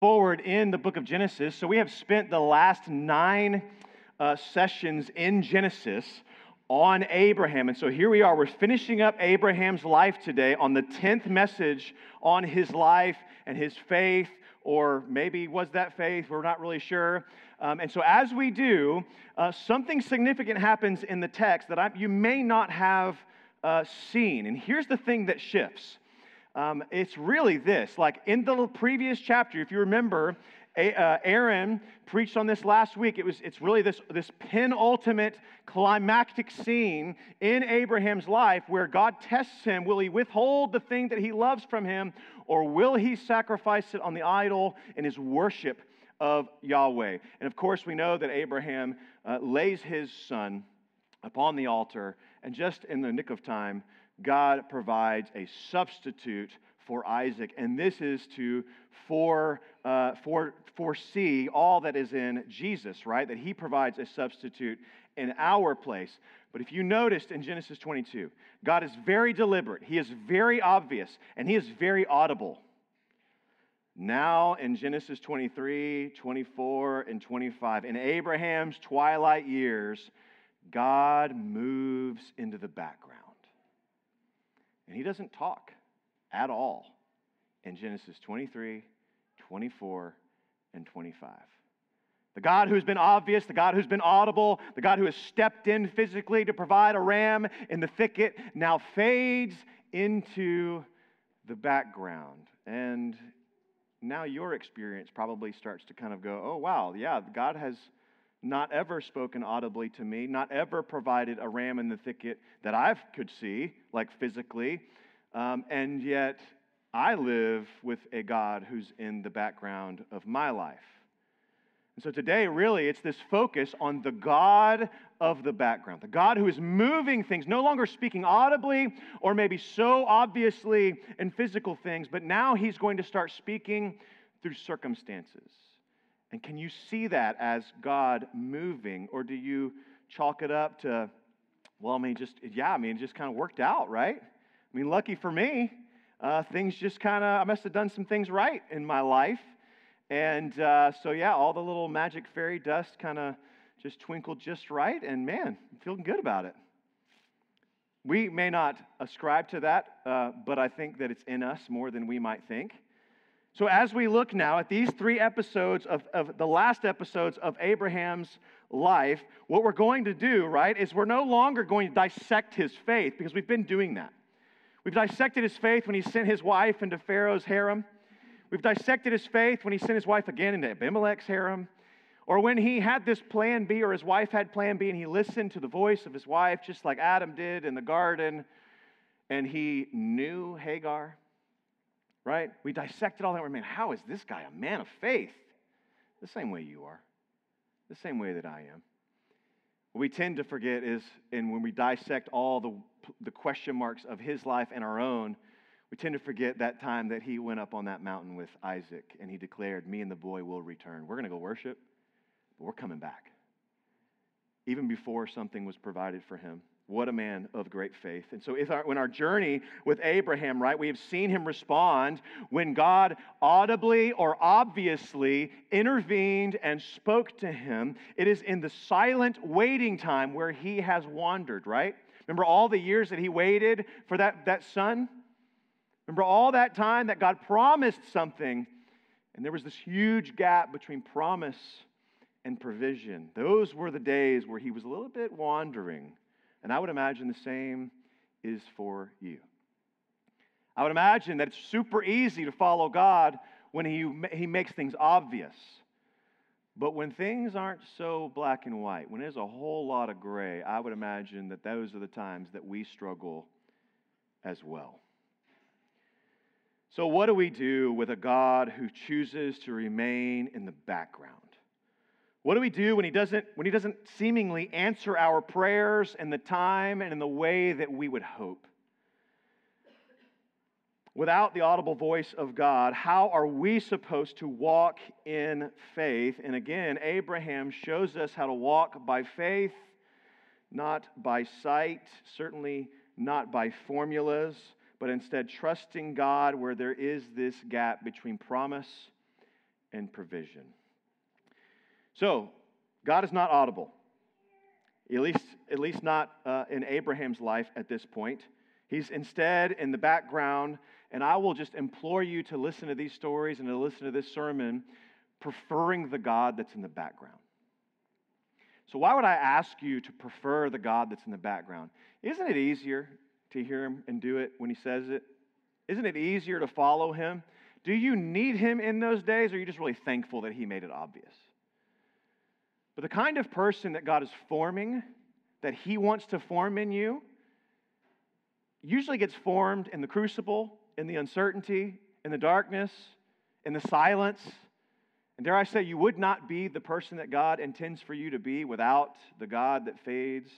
forward in the book of Genesis. So we have spent the last nine uh, sessions in Genesis on Abraham. And so here we are. We're finishing up Abraham's life today on the 10th message on his life and his faith, or maybe was that faith? We're not really sure. Um, and so as we do, uh, something significant happens in the text that I, you may not have uh, seen. And here's the thing that shifts um, it's really this like in the previous chapter, if you remember, uh, Aaron preached on this last week. It was, it's really this, this penultimate climactic scene in Abraham's life where God tests him. Will he withhold the thing that he loves from him, or will he sacrifice it on the idol in his worship of Yahweh? And of course, we know that Abraham uh, lays his son upon the altar, and just in the nick of time, God provides a substitute for Isaac. And this is to for, uh, for, foresee all that is in Jesus, right? That he provides a substitute in our place. But if you noticed in Genesis 22, God is very deliberate, He is very obvious, and He is very audible. Now in Genesis 23, 24, and 25, in Abraham's twilight years, God moves into the background. And he doesn't talk at all in Genesis 23, 24, and 25. The God who's been obvious, the God who's been audible, the God who has stepped in physically to provide a ram in the thicket now fades into the background. And now your experience probably starts to kind of go, oh, wow, yeah, God has not ever spoken audibly to me, not ever provided a ram in the thicket that I could see, like physically. Um, and yet, I live with a God who's in the background of my life. And so today, really, it's this focus on the God of the background, the God who is moving things, no longer speaking audibly or maybe so obviously in physical things, but now he's going to start speaking through circumstances. And can you see that as God moving, or do you chalk it up to, well, I mean, just, yeah, I mean, it just kind of worked out, right? I mean, lucky for me, uh, things just kind of, I must have done some things right in my life. And uh, so, yeah, all the little magic fairy dust kind of just twinkled just right. And man, I'm feeling good about it. We may not ascribe to that, uh, but I think that it's in us more than we might think. So, as we look now at these three episodes of, of the last episodes of Abraham's life, what we're going to do, right, is we're no longer going to dissect his faith because we've been doing that. We've dissected his faith when he sent his wife into Pharaoh's harem. We've dissected his faith when he sent his wife again into Abimelech's harem. Or when he had this plan B, or his wife had plan B, and he listened to the voice of his wife, just like Adam did in the garden, and he knew Hagar right? We dissected all that. We're, man, how is this guy a man of faith? The same way you are, the same way that I am. What we tend to forget is, and when we dissect all the, the question marks of his life and our own, we tend to forget that time that he went up on that mountain with Isaac and he declared, Me and the boy will return. We're going to go worship, but we're coming back. Even before something was provided for him. What a man of great faith. And so, our, when our journey with Abraham, right, we have seen him respond when God audibly or obviously intervened and spoke to him. It is in the silent waiting time where he has wandered, right? Remember all the years that he waited for that, that son? Remember all that time that God promised something, and there was this huge gap between promise and provision. Those were the days where he was a little bit wandering and I would imagine the same is for you. I would imagine that it's super easy to follow God when He, he makes things obvious. But when things aren't so black and white, when there's a whole lot of gray, I would imagine that those are the times that we struggle as well. So, what do we do with a God who chooses to remain in the background? What do we do when he doesn't when he doesn't seemingly answer our prayers in the time and in the way that we would hope? Without the audible voice of God, how are we supposed to walk in faith? And again, Abraham shows us how to walk by faith, not by sight, certainly not by formulas, but instead trusting God where there is this gap between promise and provision. So, God is not audible, at least, at least not uh, in Abraham's life at this point. He's instead in the background, and I will just implore you to listen to these stories and to listen to this sermon, preferring the God that's in the background. So, why would I ask you to prefer the God that's in the background? Isn't it easier to hear him and do it when he says it? Isn't it easier to follow him? Do you need him in those days, or are you just really thankful that he made it obvious? But the kind of person that God is forming, that he wants to form in you, usually gets formed in the crucible, in the uncertainty, in the darkness, in the silence and dare I say, you would not be the person that God intends for you to be without the God that fades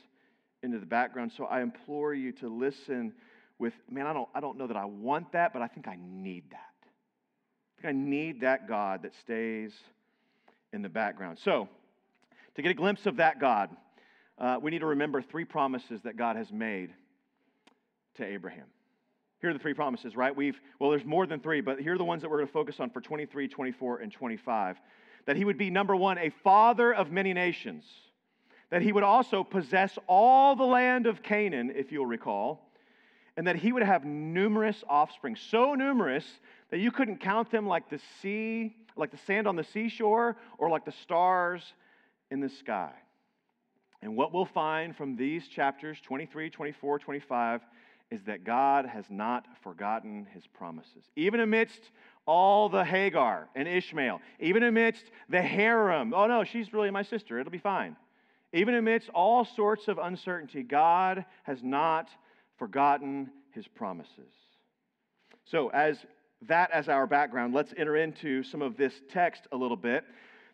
into the background. So I implore you to listen with, man, I don't, I don't know that I want that, but I think I need that. I think I need that God that stays in the background. So, to get a glimpse of that God, uh, we need to remember three promises that God has made to Abraham. Here are the three promises, right? We've, well, there's more than three, but here are the ones that we're going to focus on for 23, 24, and 25. That he would be, number one, a father of many nations. That he would also possess all the land of Canaan, if you'll recall. And that he would have numerous offspring, so numerous that you couldn't count them like the sea, like the sand on the seashore, or like the stars in the sky. And what we'll find from these chapters 23, 24, 25 is that God has not forgotten his promises. Even amidst all the Hagar and Ishmael, even amidst the harem, oh no, she's really my sister, it'll be fine. Even amidst all sorts of uncertainty, God has not forgotten his promises. So, as that as our background, let's enter into some of this text a little bit.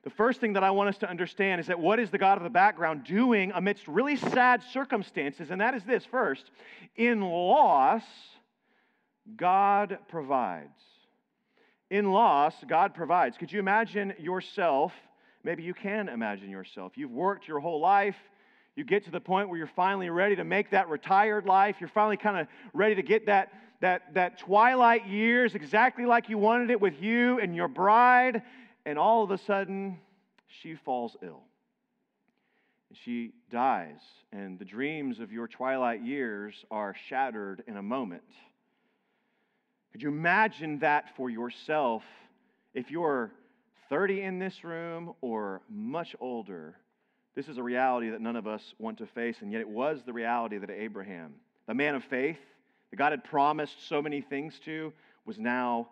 The first thing that I want us to understand is that what is the God of the background doing amidst really sad circumstances? And that is this first, in loss, God provides. In loss, God provides. Could you imagine yourself? Maybe you can imagine yourself. You've worked your whole life. You get to the point where you're finally ready to make that retired life. You're finally kind of ready to get that, that, that twilight years exactly like you wanted it with you and your bride and all of a sudden, she falls ill. She dies, and the dreams of your twilight years are shattered in a moment. Could you imagine that for yourself if you're 30 in this room or much older? This is a reality that none of us want to face, and yet it was the reality that Abraham, the man of faith, that God had promised so many things to, was now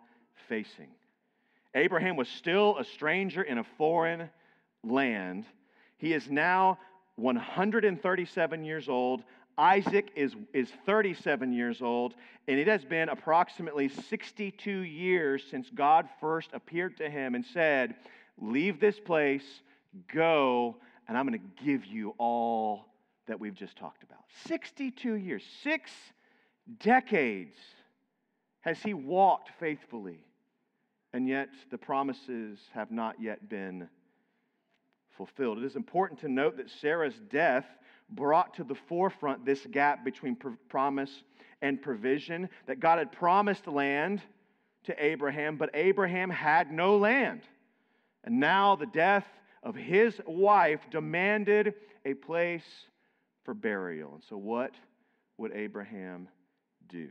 facing. Abraham was still a stranger in a foreign land. He is now 137 years old. Isaac is, is 37 years old, and it has been approximately 62 years since God first appeared to him and said, Leave this place, go, and I'm going to give you all that we've just talked about. 62 years, six decades has he walked faithfully and yet the promises have not yet been fulfilled. It is important to note that Sarah's death brought to the forefront this gap between promise and provision, that God had promised land to Abraham, but Abraham had no land. And now the death of his wife demanded a place for burial. And so, what would Abraham do?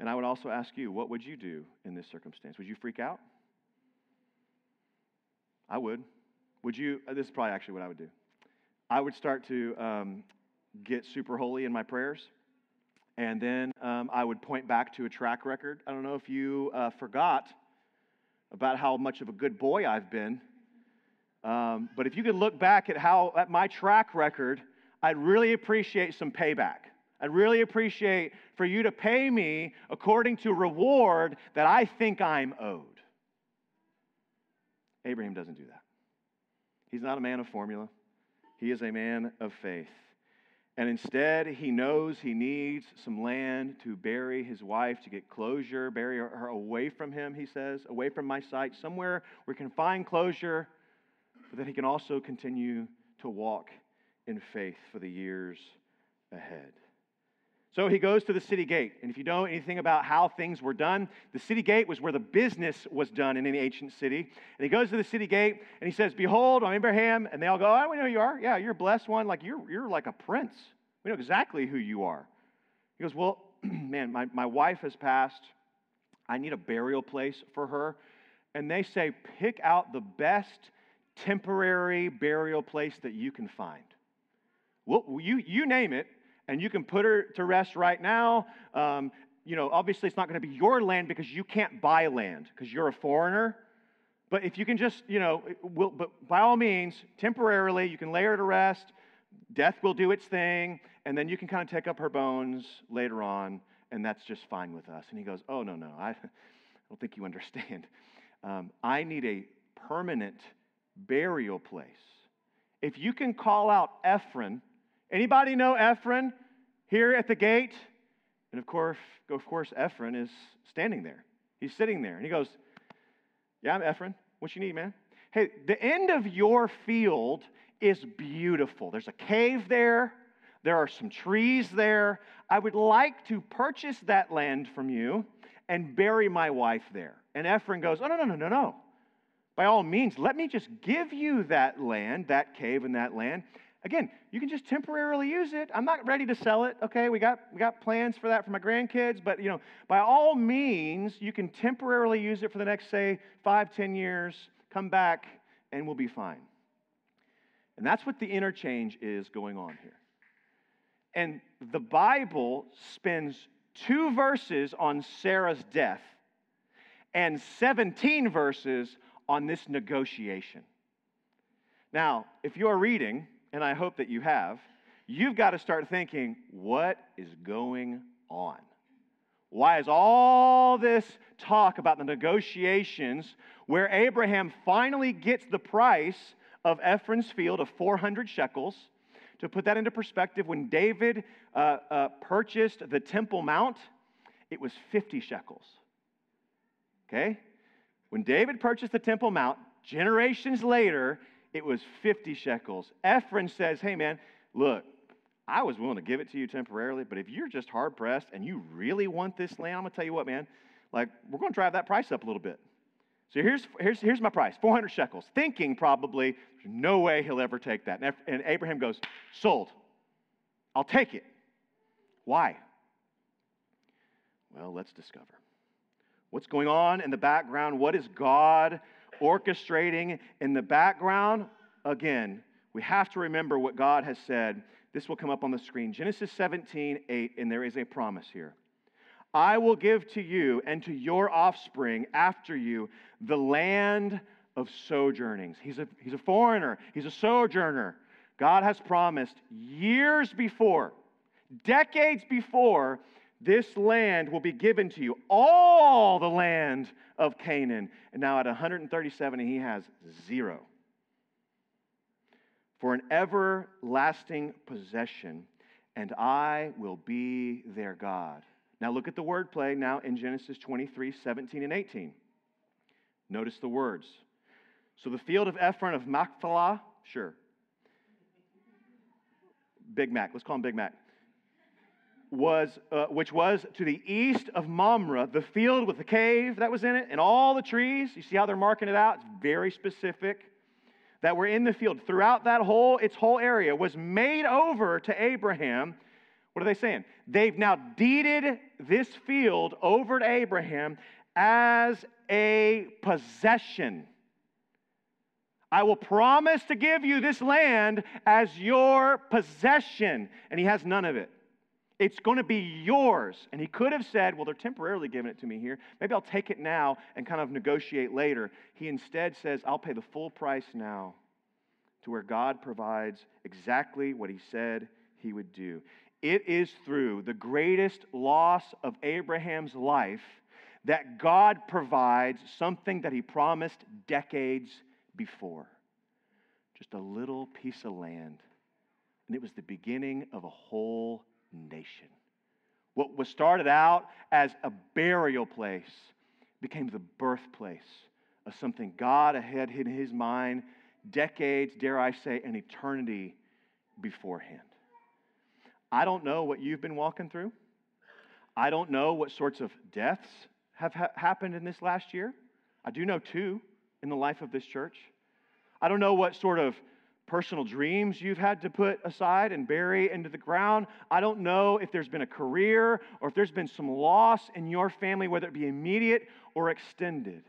And I would also ask you, what would you do in this circumstance? Would you freak out? I would. Would you? Uh, this is probably actually what I would do. I would start to um, get super holy in my prayers. And then um, I would point back to a track record. I don't know if you uh, forgot about how much of a good boy I've been. Um, but if you could look back at how at my track record, I'd really appreciate some payback. I'd really appreciate for you to pay me according to reward that I think I'm owed. Abraham doesn't do that. He's not a man of formula, he is a man of faith. And instead, he knows he needs some land to bury his wife, to get closure, bury her away from him, he says, away from my sight, somewhere where he can find closure, but that he can also continue to walk in faith for the years ahead. So he goes to the city gate. And if you know anything about how things were done, the city gate was where the business was done in any ancient city. And he goes to the city gate and he says, Behold, I'm Abraham. And they all go, Oh, we know who you are. Yeah, you're a blessed one. Like you're, you're like a prince. We know exactly who you are. He goes, Well, man, my, my wife has passed. I need a burial place for her. And they say, Pick out the best temporary burial place that you can find. Well, you, you name it, and you can put her to rest right now. Um, you know, obviously, it's not going to be your land because you can't buy land because you're a foreigner. But if you can just, you know, will, but by all means, temporarily, you can lay her to rest. Death will do its thing, and then you can kind of take up her bones later on, and that's just fine with us. And he goes, Oh, no, no, I, don't think you understand. Um, I need a permanent burial place. If you can call out Ephron, anybody know Ephron here at the gate? And of course, of course, Ephron is standing there. He's sitting there, and he goes, "Yeah, I'm Ephron. What you need, man? Hey, the end of your field is beautiful. There's a cave there. There are some trees there. I would like to purchase that land from you and bury my wife there." And Ephron goes, "Oh no, no, no, no, no by all means, let me just give you that land, that cave and that land. Again, you can just temporarily use it. I'm not ready to sell it. Okay, we got we got plans for that for my grandkids, but you know, by all means, you can temporarily use it for the next, say, five, ten years. Come back, and we'll be fine. And that's what the interchange is going on here. And the Bible spends two verses on Sarah's death and 17 verses on this negotiation. Now, if you're reading, and I hope that you have, you've got to start thinking, what is going on? Why is all this talk about the negotiations where Abraham finally gets the price of Ephron's field of 400 shekels? To put that into perspective, when David uh, uh, purchased the Temple Mount, it was 50 shekels. Okay? When David purchased the Temple Mount, generations later, it was 50 shekels. Ephron says, Hey, man, look, I was willing to give it to you temporarily, but if you're just hard pressed and you really want this land, I'm going to tell you what, man, like, we're going to drive that price up a little bit. So here's, here's, here's my price 400 shekels, thinking probably there's no way he'll ever take that. And, and Abraham goes, Sold. I'll take it. Why? Well, let's discover. What's going on in the background? What is God orchestrating in the background? Again, we have to remember what God has said. This will come up on the screen. Genesis 17, 8, and there is a promise here. I will give to you and to your offspring after you the land of sojournings. He's a, he's a foreigner, he's a sojourner. God has promised years before, decades before, this land will be given to you, all the land of Canaan. And now at 137, he has zero. For an everlasting possession, and I will be their God. Now look at the wordplay now in Genesis 23 17 and 18. Notice the words. So the field of Ephron of Machpelah, sure. Big Mac, let's call him Big Mac was, uh, which was to the east of Mamre, the field with the cave that was in it, and all the trees. You see how they're marking it out? It's very specific. That were in the field throughout that whole, its whole area was made over to Abraham. What are they saying? They've now deeded this field over to Abraham as a possession. I will promise to give you this land as your possession. And he has none of it. It's going to be yours. And he could have said, Well, they're temporarily giving it to me here. Maybe I'll take it now and kind of negotiate later. He instead says, I'll pay the full price now to where God provides exactly what he said he would do. It is through the greatest loss of Abraham's life that God provides something that he promised decades before just a little piece of land. And it was the beginning of a whole nation. What was started out as a burial place became the birthplace of something God had in his mind decades, dare I say, an eternity beforehand. I don't know what you've been walking through. I don't know what sorts of deaths have ha- happened in this last year. I do know two in the life of this church. I don't know what sort of personal dreams you've had to put aside and bury into the ground. I don't know if there's been a career or if there's been some loss in your family, whether it be immediate or extended.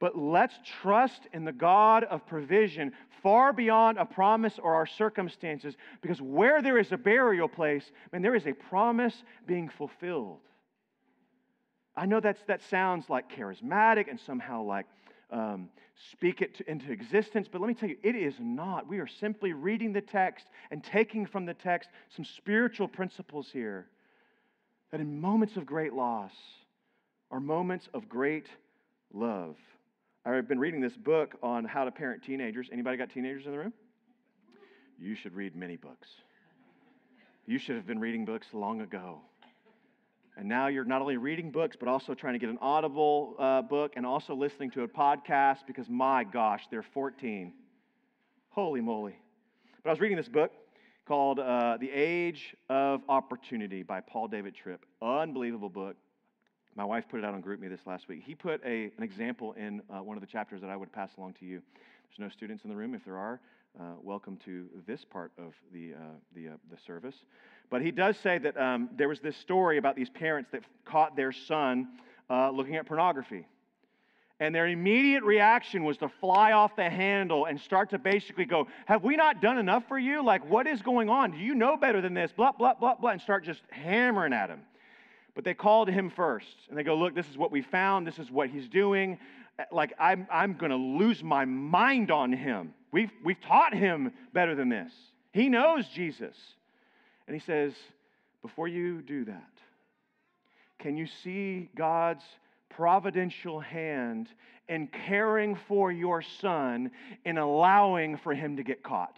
But let's trust in the God of provision far beyond a promise or our circumstances, because where there is a burial place, man, there is a promise being fulfilled. I know that's, that sounds like charismatic and somehow like um, speak it to, into existence, but let me tell you, it is not. We are simply reading the text and taking from the text some spiritual principles here that in moments of great loss are moments of great love. I've been reading this book on how to parent teenagers. Anybody got teenagers in the room? You should read many books. You should have been reading books long ago. And now you're not only reading books, but also trying to get an audible uh, book and also listening to a podcast because, my gosh, they're 14. Holy moly. But I was reading this book called uh, The Age of Opportunity by Paul David Tripp. Unbelievable book. My wife put it out on GroupMe this last week. He put a, an example in uh, one of the chapters that I would pass along to you. There's no students in the room. If there are, uh, welcome to this part of the, uh, the, uh, the service. But he does say that um, there was this story about these parents that caught their son uh, looking at pornography. And their immediate reaction was to fly off the handle and start to basically go, Have we not done enough for you? Like, what is going on? Do you know better than this? Blah, blah, blah, blah, and start just hammering at him. But they called him first and they go, Look, this is what we found. This is what he's doing. Like, I'm, I'm going to lose my mind on him. We've, we've taught him better than this. He knows Jesus. And he says, Before you do that, can you see God's providential hand in caring for your son in allowing for him to get caught?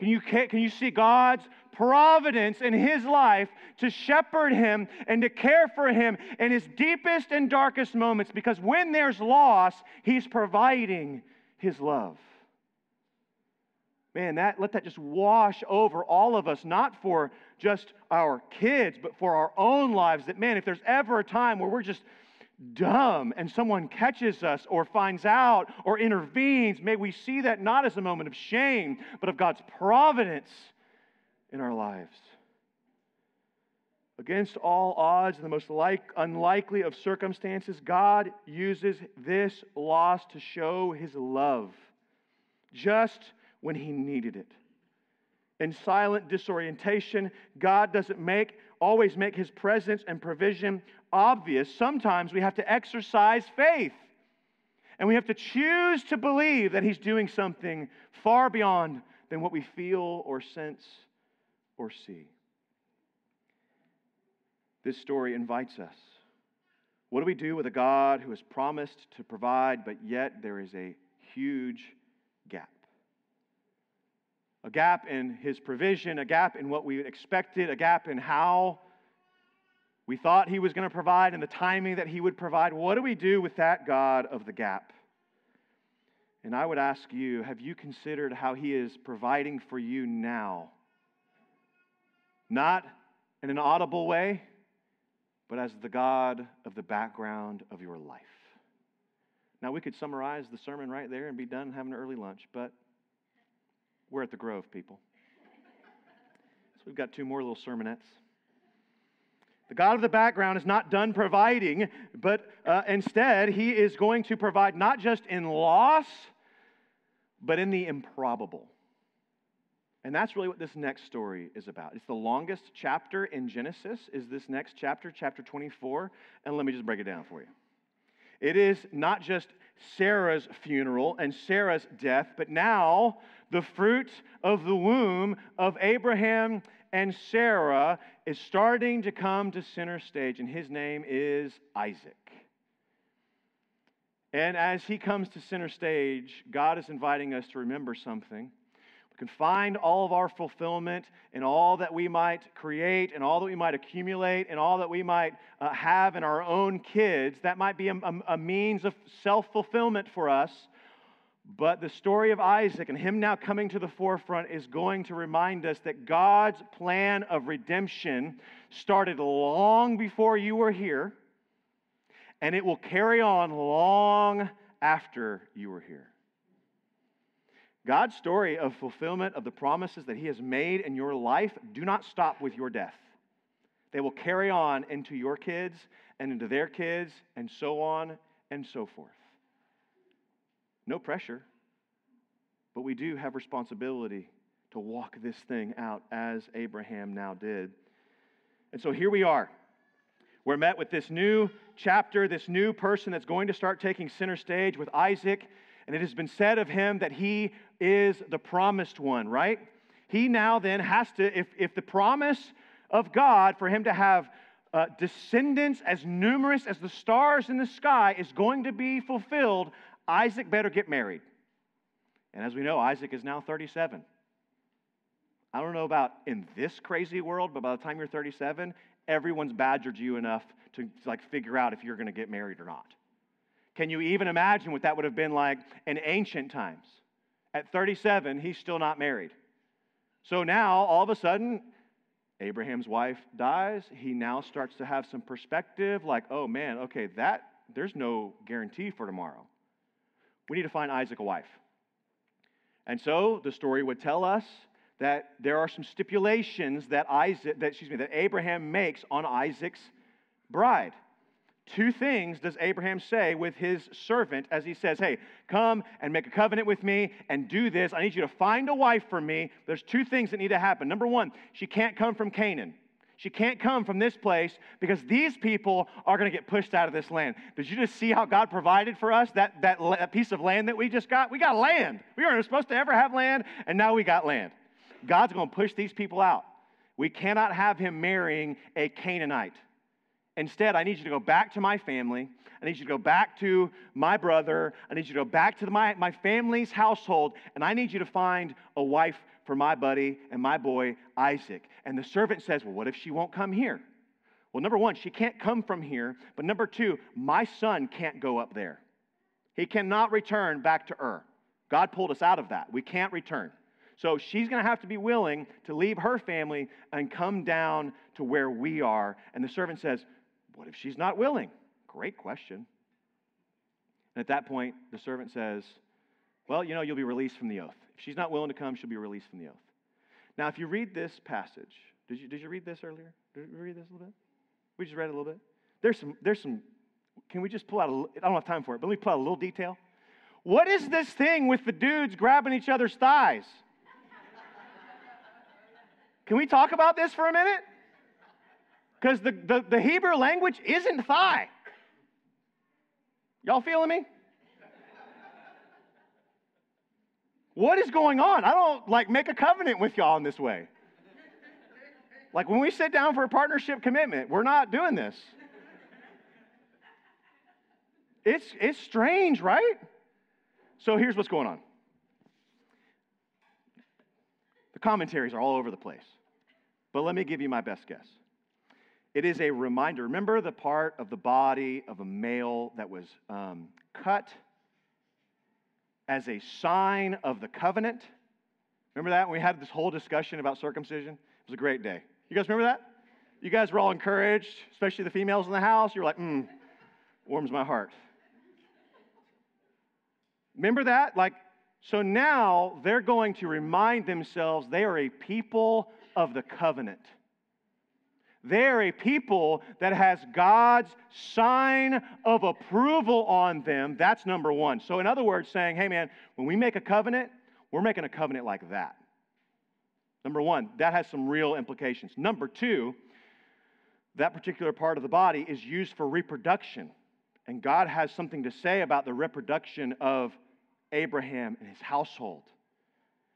Can you, can you see God's providence in his life to shepherd him and to care for him in his deepest and darkest moments? Because when there's loss, he's providing his love. Man, that, let that just wash over all of us, not for just our kids, but for our own lives. That, man, if there's ever a time where we're just dumb and someone catches us or finds out or intervenes, may we see that not as a moment of shame, but of God's providence in our lives. Against all odds and the most like, unlikely of circumstances, God uses this loss to show his love just when he needed it. In silent disorientation, God doesn't make always make his presence and provision obvious, sometimes we have to exercise faith. And we have to choose to believe that he's doing something far beyond than what we feel or sense or see. This story invites us. What do we do with a God who has promised to provide, but yet there is a huge gap? A gap in his provision, a gap in what we expected, a gap in how we thought He was going to provide and the timing that He would provide. What do we do with that God of the gap? And I would ask you have you considered how He is providing for you now? Not in an audible way, but as the God of the background of your life. Now, we could summarize the sermon right there and be done and have an early lunch, but we're at the Grove, people. So we've got two more little sermonettes. The God of the background is not done providing, but uh, instead, He is going to provide not just in loss, but in the improbable. And that's really what this next story is about. It's the longest chapter in Genesis, is this next chapter, chapter 24. And let me just break it down for you. It is not just Sarah's funeral and Sarah's death, but now the fruit of the womb of Abraham and Sarah is starting to come to center stage, and his name is Isaac. And as he comes to center stage, God is inviting us to remember something. We can find all of our fulfillment in all that we might create and all that we might accumulate and all that we might uh, have in our own kids. That might be a, a, a means of self fulfillment for us. But the story of Isaac and him now coming to the forefront is going to remind us that God's plan of redemption started long before you were here, and it will carry on long after you were here. God's story of fulfillment of the promises that He has made in your life do not stop with your death. They will carry on into your kids and into their kids and so on and so forth. No pressure, but we do have responsibility to walk this thing out as Abraham now did. And so here we are. We're met with this new chapter, this new person that's going to start taking center stage with Isaac. And it has been said of him that he is the promised one, right? He now then has to, if, if the promise of God for him to have uh, descendants as numerous as the stars in the sky is going to be fulfilled, Isaac better get married. And as we know, Isaac is now 37. I don't know about in this crazy world, but by the time you're 37, everyone's badgered you enough to, like figure out if you're going to get married or not. Can you even imagine what that would have been like in ancient times? At 37, he's still not married. So now, all of a sudden, Abraham's wife dies. He now starts to have some perspective like, oh man, okay, that, there's no guarantee for tomorrow. We need to find Isaac a wife. And so the story would tell us that there are some stipulations that Isaac, that, excuse me, that Abraham makes on Isaac's bride. Two things does Abraham say with his servant as he says, Hey, come and make a covenant with me and do this. I need you to find a wife for me. There's two things that need to happen. Number one, she can't come from Canaan. She can't come from this place because these people are going to get pushed out of this land. Did you just see how God provided for us that, that, that piece of land that we just got? We got land. We weren't supposed to ever have land, and now we got land. God's going to push these people out. We cannot have him marrying a Canaanite. Instead, I need you to go back to my family. I need you to go back to my brother. I need you to go back to my, my family's household. And I need you to find a wife for my buddy and my boy, Isaac. And the servant says, Well, what if she won't come here? Well, number one, she can't come from here. But number two, my son can't go up there. He cannot return back to Ur. God pulled us out of that. We can't return. So she's going to have to be willing to leave her family and come down to where we are. And the servant says, what if she's not willing? Great question. And at that point, the servant says, Well, you know, you'll be released from the oath. If she's not willing to come, she'll be released from the oath. Now, if you read this passage, did you, did you read this earlier? Did you read this a little bit? We just read a little bit. There's some, there's some, can we just pull out a, I don't have time for it, but let me pull out a little detail. What is this thing with the dudes grabbing each other's thighs? Can we talk about this for a minute? Because the, the, the Hebrew language isn't thigh. Y'all feeling me? What is going on? I don't like make a covenant with y'all in this way. Like when we sit down for a partnership commitment, we're not doing this. It's, it's strange, right? So here's what's going on. The commentaries are all over the place. But let me give you my best guess. It is a reminder. Remember the part of the body of a male that was um, cut as a sign of the covenant? Remember that? We had this whole discussion about circumcision? It was a great day. You guys remember that? You guys were all encouraged, especially the females in the house. You were like, mm, warms my heart. Remember that? Like, so now they're going to remind themselves they are a people of the covenant. They're a people that has God's sign of approval on them. That's number one. So, in other words, saying, hey, man, when we make a covenant, we're making a covenant like that. Number one, that has some real implications. Number two, that particular part of the body is used for reproduction. And God has something to say about the reproduction of Abraham and his household.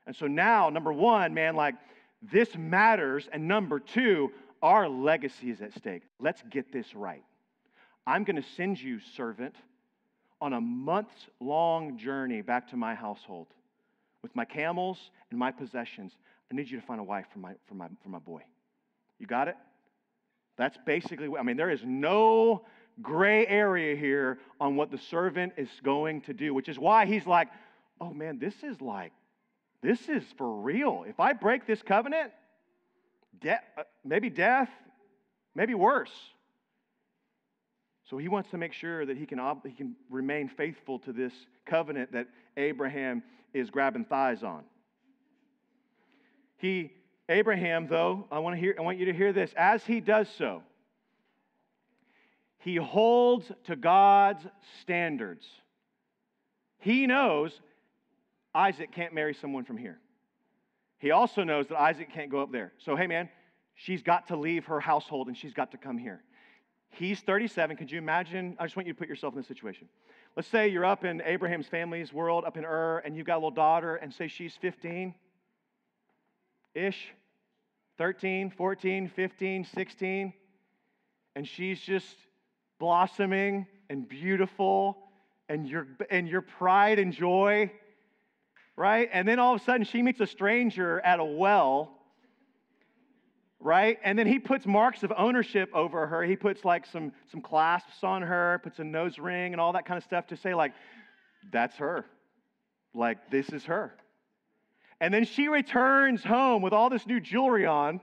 And so now, number one, man, like this matters. And number two, our legacy is at stake. Let's get this right. I'm going to send you, servant, on a months long journey back to my household with my camels and my possessions. I need you to find a wife for my, for my, for my boy. You got it? That's basically what I mean. There is no gray area here on what the servant is going to do, which is why he's like, oh man, this is like, this is for real. If I break this covenant, de- uh, maybe death, maybe worse. So he wants to make sure that he can, he can remain faithful to this covenant that Abraham is grabbing thighs on. He, Abraham, though, I want, to hear, I want you to hear this. As he does so, he holds to God's standards. He knows Isaac can't marry someone from here. He also knows that Isaac can't go up there. So, hey, man, she's got to leave her household and she's got to come here. He's 37. Could you imagine? I just want you to put yourself in this situation. Let's say you're up in Abraham's family's world, up in Ur, and you've got a little daughter, and say she's 15 ish, 13, 14, 15, 16, and she's just blossoming and beautiful, and your, and your pride and joy, right? And then all of a sudden she meets a stranger at a well right? And then he puts marks of ownership over her. He puts like some, some clasps on her, puts a nose ring and all that kind of stuff to say, like, that's her. Like, this is her. And then she returns home with all this new jewelry on.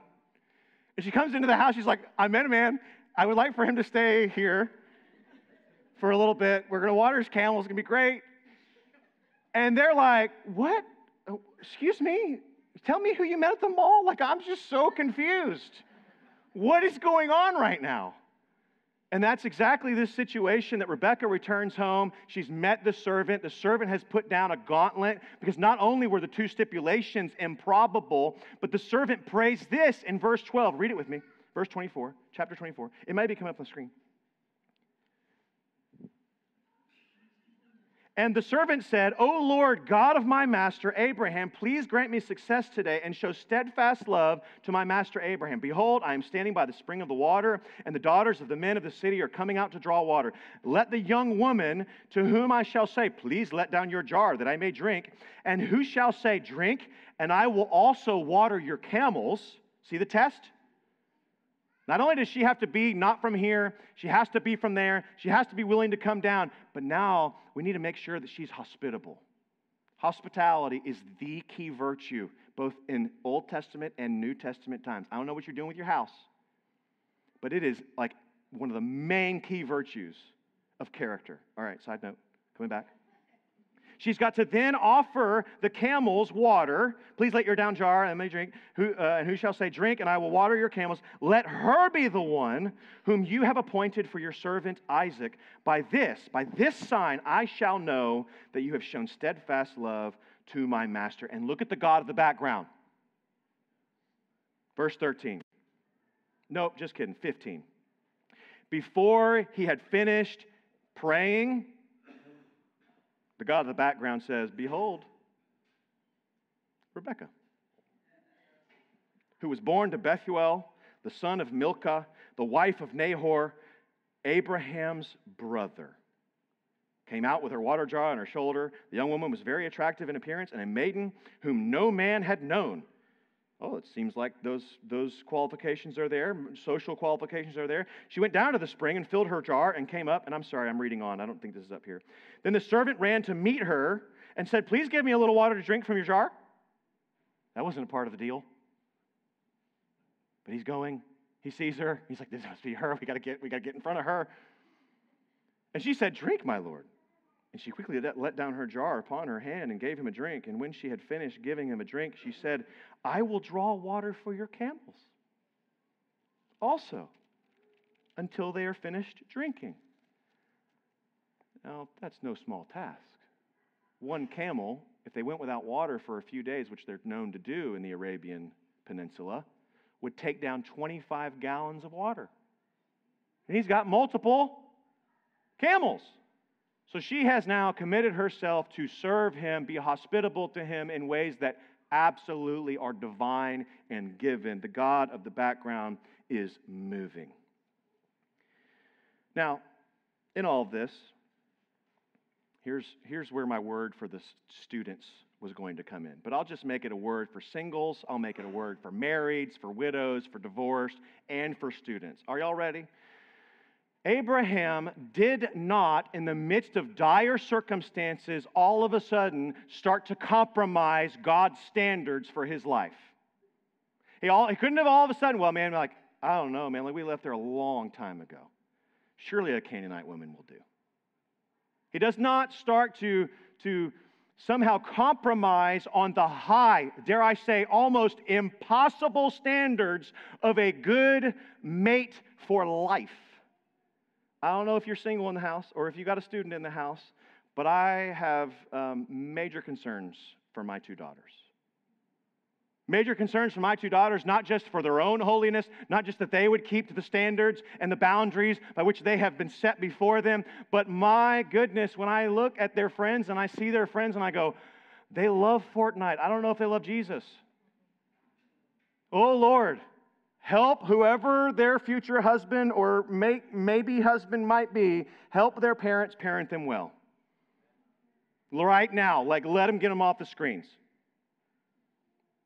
And she comes into the house. She's like, I met a man. I would like for him to stay here for a little bit. We're going to water his camels. It's going to be great. And they're like, What? Oh, excuse me? Tell me who you met at the mall. Like, I'm just so confused. What is going on right now? And that's exactly this situation that Rebecca returns home. She's met the servant. The servant has put down a gauntlet because not only were the two stipulations improbable, but the servant prays this in verse 12. Read it with me. Verse 24, chapter 24. It might be coming up on the screen. And the servant said, O Lord, God of my master Abraham, please grant me success today and show steadfast love to my master Abraham. Behold, I am standing by the spring of the water, and the daughters of the men of the city are coming out to draw water. Let the young woman to whom I shall say, Please let down your jar that I may drink, and who shall say, Drink, and I will also water your camels. See the test? Not only does she have to be not from here, she has to be from there, she has to be willing to come down, but now we need to make sure that she's hospitable. Hospitality is the key virtue, both in Old Testament and New Testament times. I don't know what you're doing with your house, but it is like one of the main key virtues of character. All right, side note, coming back. She's got to then offer the camels water. Please let your down jar and may drink. Who, uh, and who shall say, Drink, and I will water your camels. Let her be the one whom you have appointed for your servant Isaac. By this, by this sign, I shall know that you have shown steadfast love to my master. And look at the God of the background. Verse 13. Nope, just kidding. 15. Before he had finished praying, the God of the background says, Behold, Rebecca, who was born to Bethuel, the son of Milcah, the wife of Nahor, Abraham's brother. Came out with her water jar on her shoulder. The young woman was very attractive in appearance and a maiden whom no man had known. Oh, it seems like those, those qualifications are there. Social qualifications are there. She went down to the spring and filled her jar and came up. And I'm sorry, I'm reading on. I don't think this is up here. Then the servant ran to meet her and said, Please give me a little water to drink from your jar. That wasn't a part of the deal. But he's going. He sees her. He's like, This must be her. We got to get, we got to get in front of her. And she said, Drink, my Lord. And she quickly let down her jar upon her hand and gave him a drink. And when she had finished giving him a drink, she said, I will draw water for your camels also until they are finished drinking. Now, that's no small task. One camel, if they went without water for a few days, which they're known to do in the Arabian Peninsula, would take down 25 gallons of water. And he's got multiple camels. So she has now committed herself to serve him, be hospitable to him in ways that absolutely are divine and given. The God of the background is moving. Now, in all of this, here's, here's where my word for the students was going to come in. But I'll just make it a word for singles, I'll make it a word for marrieds, for widows, for divorced, and for students. Are y'all ready? Abraham did not, in the midst of dire circumstances, all of a sudden start to compromise God's standards for his life. He, all, he couldn't have all of a sudden, well, man, like, I don't know, man, like we left there a long time ago. Surely a Canaanite woman will do. He does not start to, to somehow compromise on the high, dare I say, almost impossible standards of a good mate for life. I don't know if you're single in the house or if you've got a student in the house, but I have um, major concerns for my two daughters. Major concerns for my two daughters, not just for their own holiness, not just that they would keep to the standards and the boundaries by which they have been set before them, but my goodness, when I look at their friends and I see their friends and I go, they love Fortnite. I don't know if they love Jesus. Oh Lord, help whoever their future husband or may, maybe husband might be, help their parents parent them well. Right now, like let them get them off the screens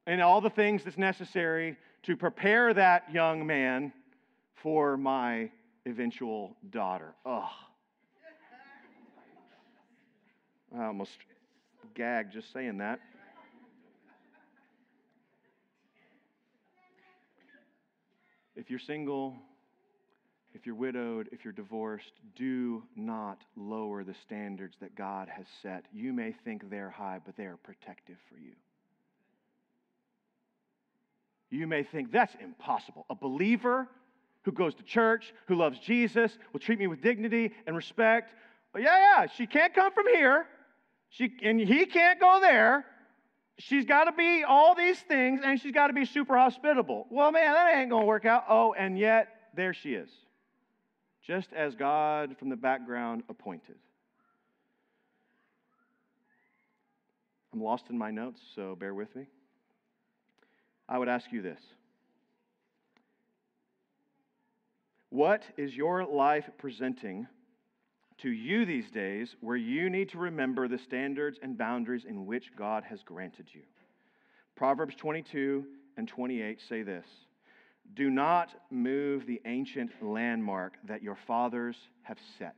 and all the things that's necessary to prepare that young man for my eventual daughter. Ugh. I almost gagged just saying that. If you're single, if you're widowed, if you're divorced, do not lower the standards that God has set. You may think they're high, but they are protective for you. You may think that's impossible. A believer who goes to church, who loves Jesus, will treat me with dignity and respect. Yeah, yeah, she can't come from here. She, and he can't go there. She's got to be all these things, and she's got to be super hospitable. Well, man, that ain't going to work out. Oh, and yet there she is, just as God from the background appointed. I'm lost in my notes, so bear with me. I would ask you this What is your life presenting to you these days where you need to remember the standards and boundaries in which God has granted you? Proverbs 22 and 28 say this Do not move the ancient landmark that your fathers have set.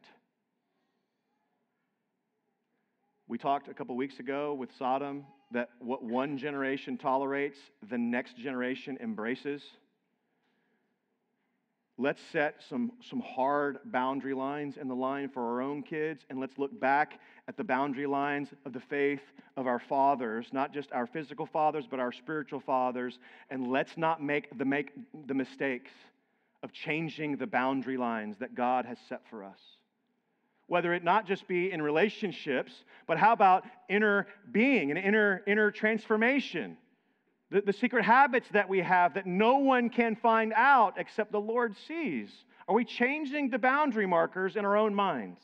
We talked a couple weeks ago with Sodom that what one generation tolerates, the next generation embraces. Let's set some, some hard boundary lines in the line for our own kids, and let's look back at the boundary lines of the faith of our fathers, not just our physical fathers, but our spiritual fathers, and let's not make the, make the mistakes of changing the boundary lines that God has set for us whether it not just be in relationships, but how about inner being and inner, inner transformation? The, the secret habits that we have that no one can find out except the Lord sees. Are we changing the boundary markers in our own minds?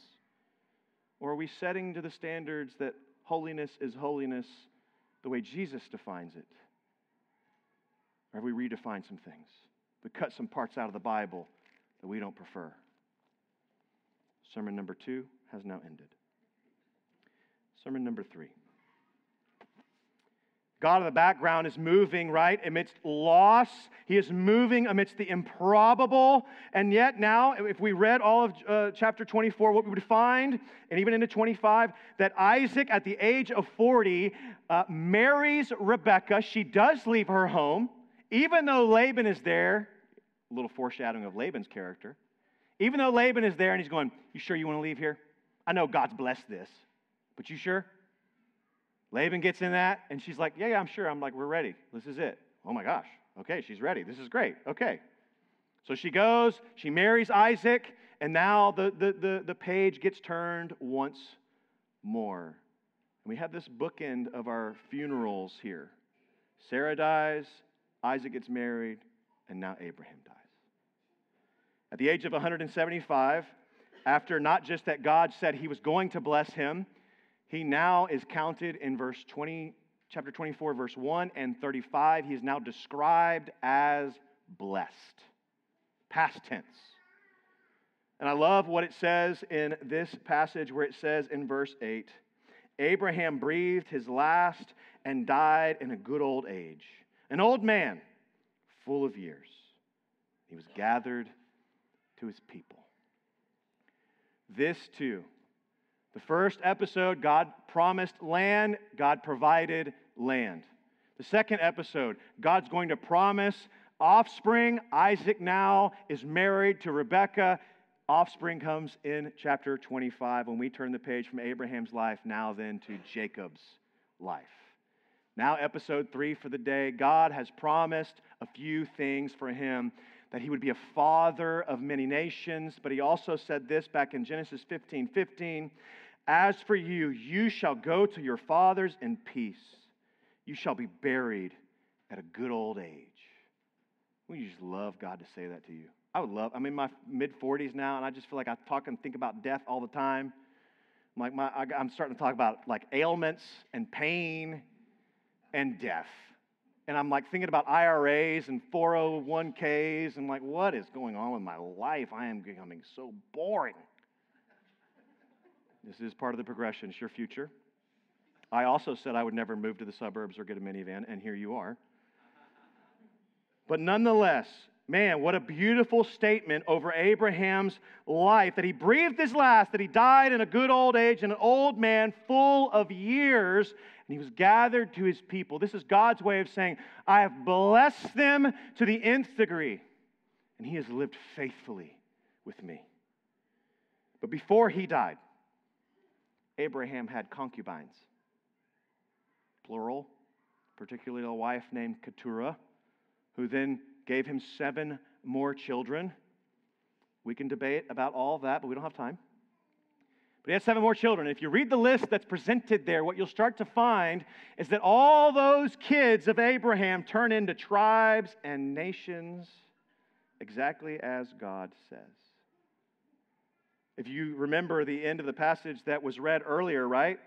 Or are we setting to the standards that holiness is holiness the way Jesus defines it? Or have we redefined some things? We cut some parts out of the Bible that we don't prefer. Sermon number two has now ended. Sermon number three. God in the background is moving, right, amidst loss. He is moving amidst the improbable. And yet, now, if we read all of uh, chapter 24, what we would find, and even into 25, that Isaac, at the age of 40, uh, marries Rebekah. She does leave her home, even though Laban is there. A little foreshadowing of Laban's character. Even though Laban is there and he's going, You sure you want to leave here? I know God's blessed this, but you sure? Laban gets in that and she's like, Yeah, yeah, I'm sure. I'm like, We're ready. This is it. Oh my gosh. Okay, she's ready. This is great. Okay. So she goes, she marries Isaac, and now the, the, the, the page gets turned once more. And we have this bookend of our funerals here. Sarah dies, Isaac gets married, and now Abraham dies. At the age of 175, after not just that God said he was going to bless him, he now is counted in verse 20, chapter 24, verse 1 and 35. He is now described as blessed. Past tense. And I love what it says in this passage where it says in verse 8 Abraham breathed his last and died in a good old age, an old man full of years. He was gathered to his people. this too. The first episode, God promised land, God provided land. The second episode, God's going to promise offspring. Isaac now is married to Rebekah. Offspring comes in chapter 25 when we turn the page from Abraham's life now then to Jacob's life. Now, episode three for the day. God has promised a few things for him that he would be a father of many nations, but he also said this back in Genesis 15 15 As for you, you shall go to your fathers in peace, you shall be buried at a good old age. Would you just love God to say that to you? I would love, I'm in my mid 40s now, and I just feel like I talk and think about death all the time. I'm like my, I'm starting to talk about like ailments and pain and death. And I'm like thinking about IRAs and 401ks and like, what is going on with my life? I am becoming so boring. This is part of the progression. It's your future. I also said I would never move to the suburbs or get a minivan, and here you are. But nonetheless, man, what a beautiful statement over Abraham's life that he breathed his last, that he died in a good old age, an old man full of years, and he was gathered to his people. This is God's way of saying, I have blessed them to the nth degree, and he has lived faithfully with me. But before he died, Abraham had concubines, plural, particularly a wife named Keturah who then gave him seven more children. We can debate about all that, but we don't have time. But he had seven more children. If you read the list that's presented there, what you'll start to find is that all those kids of Abraham turn into tribes and nations exactly as God says. If you remember the end of the passage that was read earlier, right?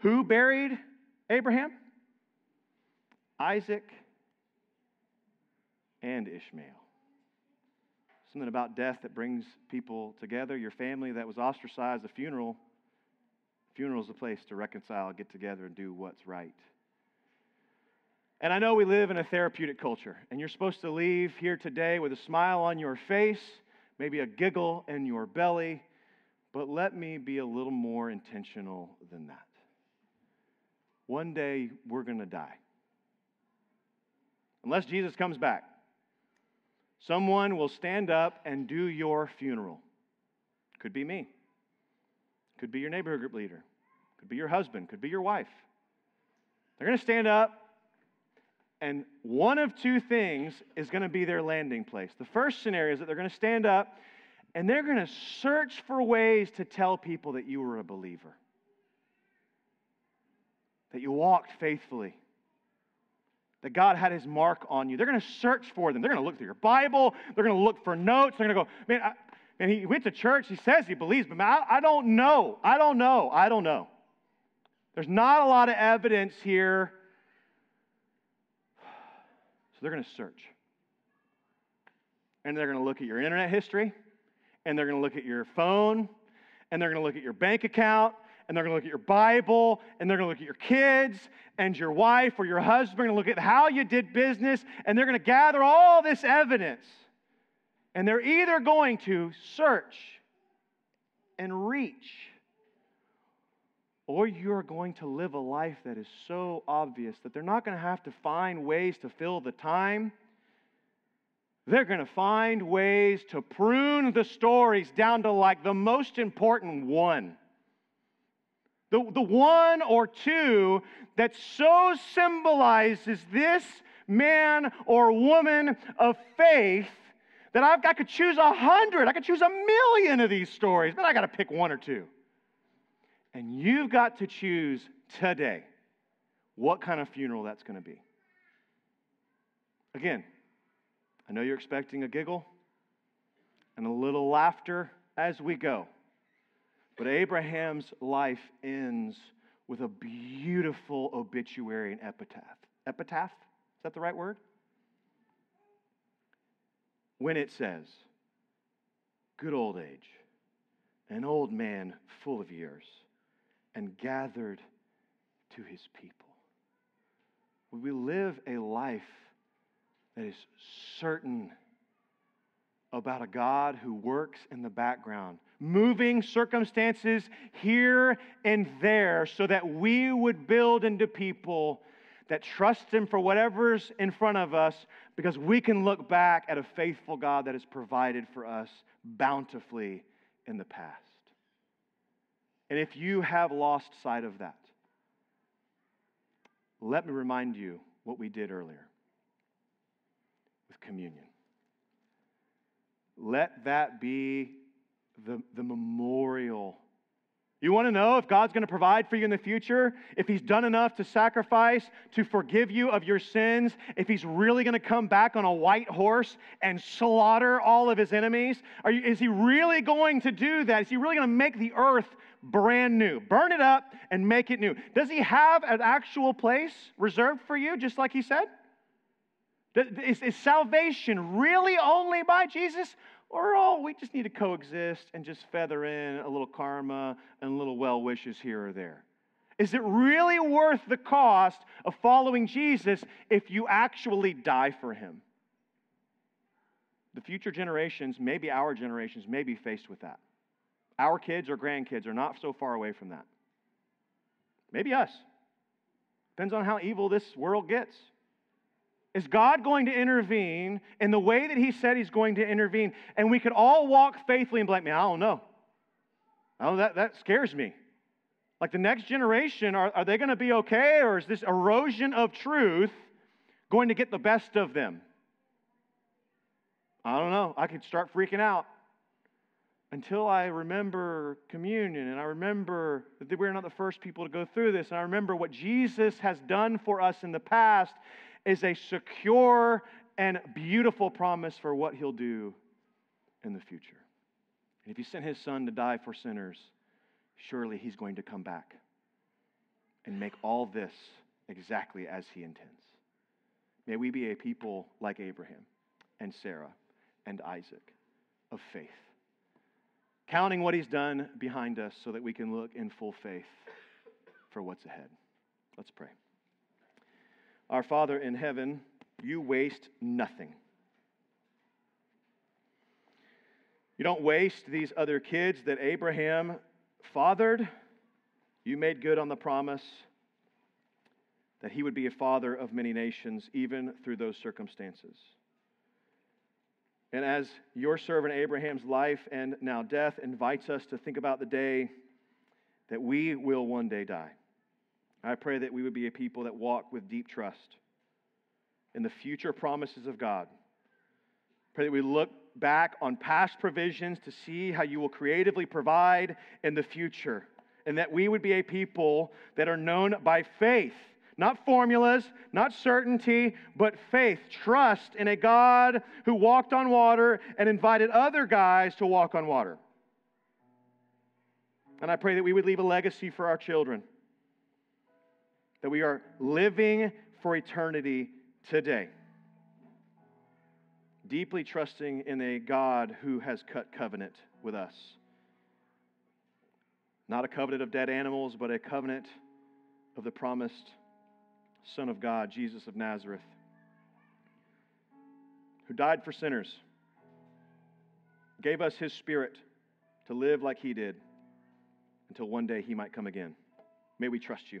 Who buried Abraham? Isaac and Ishmael. Something about death that brings people together, your family that was ostracized, a funeral. Funeral is a place to reconcile, get together, and do what's right. And I know we live in a therapeutic culture, and you're supposed to leave here today with a smile on your face, maybe a giggle in your belly, but let me be a little more intentional than that. One day we're going to die. Unless Jesus comes back. Someone will stand up and do your funeral. Could be me. Could be your neighborhood group leader. Could be your husband. Could be your wife. They're going to stand up, and one of two things is going to be their landing place. The first scenario is that they're going to stand up and they're going to search for ways to tell people that you were a believer, that you walked faithfully, that God had his mark on you. They're going to search for them. They're going to look through your Bible. They're going to look for notes. They're going to go, man, I, and he went to church. He says he believes, but man, I, I don't know. I don't know. I don't know. There's not a lot of evidence here. So they're going to search. And they're going to look at your internet history, and they're going to look at your phone, and they're going to look at your bank account, and they're going to look at your Bible, and they're going to look at your kids and your wife or your husband, and look at how you did business, and they're going to gather all this evidence. And they're either going to search and reach, or you're going to live a life that is so obvious that they're not going to have to find ways to fill the time. They're going to find ways to prune the stories down to like the most important one the, the one or two that so symbolizes this man or woman of faith that I've, I could choose a hundred, I could choose a million of these stories, but I got to pick one or two. And you've got to choose today what kind of funeral that's going to be. Again, I know you're expecting a giggle and a little laughter as we go. But Abraham's life ends with a beautiful obituary and epitaph. Epitaph? Is that the right word? When it says, Good old age, an old man full of years, and gathered to his people. We live a life that is certain about a God who works in the background, moving circumstances here and there so that we would build into people that trust Him for whatever's in front of us because we can look back at a faithful God that has provided for us bountifully in the past. And if you have lost sight of that, let me remind you what we did earlier communion. Let that be the, the memorial you want to know if God's going to provide for you in the future? If He's done enough to sacrifice to forgive you of your sins? If He's really going to come back on a white horse and slaughter all of His enemies? You, is He really going to do that? Is He really going to make the earth brand new? Burn it up and make it new. Does He have an actual place reserved for you, just like He said? Is, is salvation really only by Jesus? Or, oh, we just need to coexist and just feather in a little karma and little well wishes here or there. Is it really worth the cost of following Jesus if you actually die for him? The future generations, maybe our generations, may be faced with that. Our kids or grandkids are not so far away from that. Maybe us. Depends on how evil this world gets. Is God going to intervene in the way that He said He's going to intervene? And we could all walk faithfully and be like, man, I don't know. Oh, that, that scares me. Like the next generation, are, are they going to be okay? Or is this erosion of truth going to get the best of them? I don't know. I could start freaking out until I remember communion and I remember that we're not the first people to go through this. And I remember what Jesus has done for us in the past is a secure and beautiful promise for what he'll do in the future. And if he sent his son to die for sinners, surely he's going to come back and make all this exactly as he intends. May we be a people like Abraham and Sarah and Isaac of faith, counting what he's done behind us so that we can look in full faith for what's ahead. Let's pray. Our Father in heaven, you waste nothing. You don't waste these other kids that Abraham fathered. You made good on the promise that he would be a father of many nations, even through those circumstances. And as your servant Abraham's life and now death invites us to think about the day that we will one day die. I pray that we would be a people that walk with deep trust in the future promises of God. Pray that we look back on past provisions to see how you will creatively provide in the future, and that we would be a people that are known by faith. Not formulas, not certainty, but faith, trust in a God who walked on water and invited other guys to walk on water. And I pray that we would leave a legacy for our children that we are living for eternity today. Deeply trusting in a God who has cut covenant with us. Not a covenant of dead animals, but a covenant of the promised Son of God, Jesus of Nazareth, who died for sinners, gave us his Spirit to live like he did until one day he might come again. May we trust you.